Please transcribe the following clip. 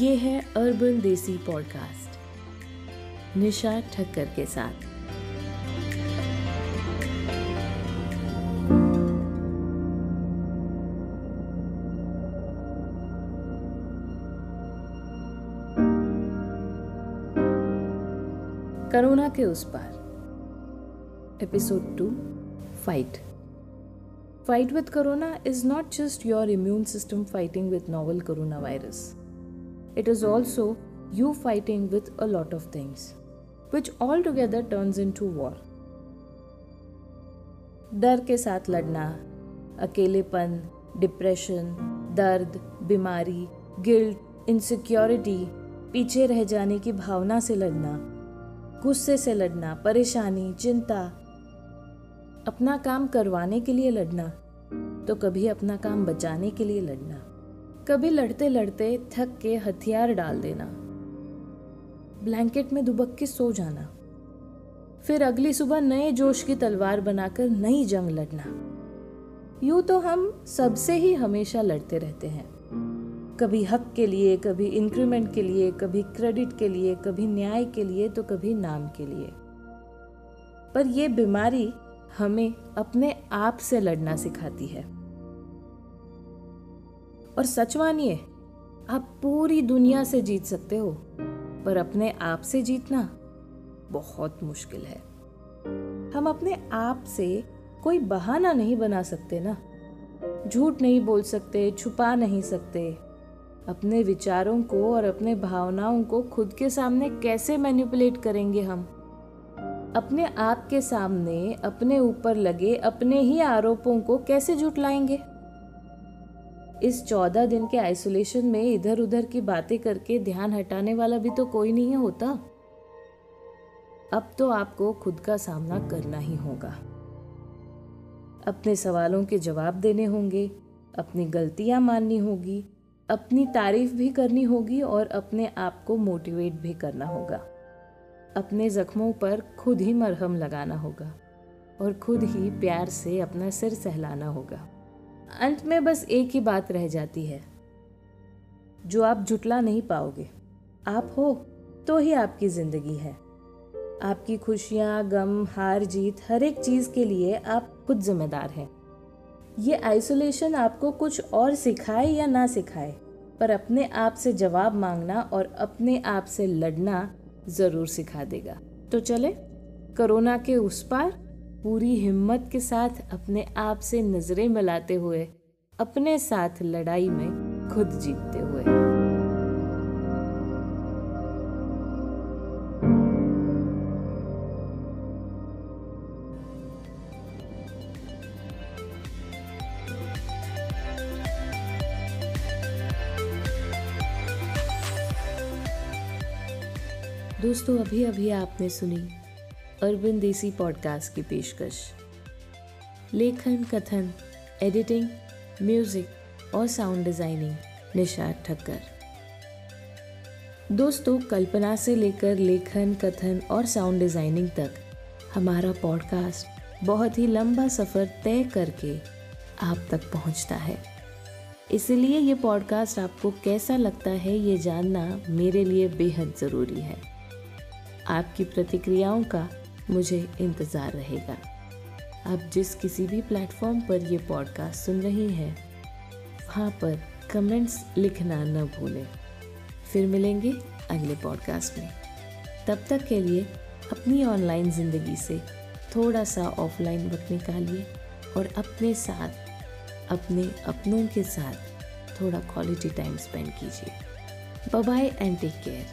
ये है अर्बन देसी पॉडकास्ट निशा ठक्कर के साथ। कोरोना के उस पार। Episode two fight fight with corona is not just your immune system fighting with novel corona virus it is also you fighting with a lot of things, which altogether turns into war. डर के साथ लड़ना अकेलेपन depression दर्द बीमारी guilt insecurity पीछे रह जाने की भावना से लड़ना गुस्से से लड़ना परेशानी चिंता अपना काम करवाने के लिए लड़ना तो कभी अपना काम बचाने के लिए लड़ना कभी लड़ते लड़ते थक के हथियार डाल देना। ब्लैंकेट में दुबक के सो जाना। फिर अगली सुबह नए जोश की तलवार बनाकर नई जंग लड़ना। यूँ तो हम सबसे ही हमेशा लड़ते रहते हैं। कभी हक के लिए, कभी इंक्रीमेंट के लिए, कभी क्रेडिट के लिए, कभी न्याय के लिए तो कभी नाम के लिए। पर यह बीमारी हमें अपने आप से लड़ना सिखाती है। और सच मानिए, आप पूरी दुनिया से जीत सकते हो, पर अपने आप से जीतना बहुत मुश्किल है। हम अपने आप से कोई बहाना नहीं बना सकते ना। झूठ नहीं बोल सकते, छुपा नहीं सकते। अपने विचारों को और अपने भावनाओं को खुद के सामने कैसे मैनिपुलेट करेंगे हम? अपने आप के सामने, अपने ऊपर लगे, अपने ही आरोपों को कैसे झुटलाएँगे? इस चौदह दिन के आइसोलेशन में इधर उधर की बातें करके ध्यान हटाने वाला भी तो कोई नहीं होता। अब तो आपको खुद का सामना करना ही होगा। अपने सवालों के जवाब देने होंगे, अपनी गलतियाँ माननी होगी, अपनी तारीफ़ भी करनी होगी और अपने आप को मोटिवेट भी करना होगा। अपने जख्मों पर खुद ही मरहम लगाना होगा और खुद ही प्यार से अपना सिर सहलाना होगा। अंत में बस एक ही बात रह जाती है, जो आप जुटला नहीं पाओगे। आप हो तो ही आपकी ज़िंदगी है। आपकी खुशियाँ, गम, हार, जीत, हर एक चीज़ के लिए आप खुद जिम्मेदार हैं। ये आइसोलेशन आपको कुछ और सिखाए या ना सिखाए, पर अपने आप से जवाब मांगना और अपने आप से लड़ना ज़रूर सिखा देगा। तो चले, कोरोना के उस पार पूरी हिम्मत के साथ अपने आप से नज़रें मिलाते हुए, अपने साथ लड़ाई में खुद जीतते हुए। दोस्तों अभी अभी आपने सुनी अर्बन देसी पॉडकास्ट की पेशकश। लेखन, कथन एडिटिंग म्यूज़िक और साउंड डिज़ाइनिंग निशाद ठक्कर। दोस्तों, कल्पना से लेकर लेखन, कथन और साउंड डिज़ाइनिंग तक हमारा पॉडकास्ट बहुत ही लंबा सफ़र तय करके आप तक पहुँचता है। इसलिए ये पॉडकास्ट आपको कैसा लगता है ये जानना मेरे लिए बेहद ज़रूरी है। आपकी प्रतिक्रियाओं का मुझे इंतज़ार रहेगा। आप जिस किसी भी प्लेटफॉर्म पर ये पॉडकास्ट सुन रही हैं, वहाँ पर कमेंट्स लिखना न भूलें। फिर मिलेंगे अगले पॉडकास्ट में। तब तक के लिए अपनी ऑनलाइन ज़िंदगी से थोड़ा सा ऑफलाइन वक्त निकालिए और अपने साथ, अपने अपनों के साथ थोड़ा क्वालिटी टाइम स्पेंड कीजिए। Bye and take care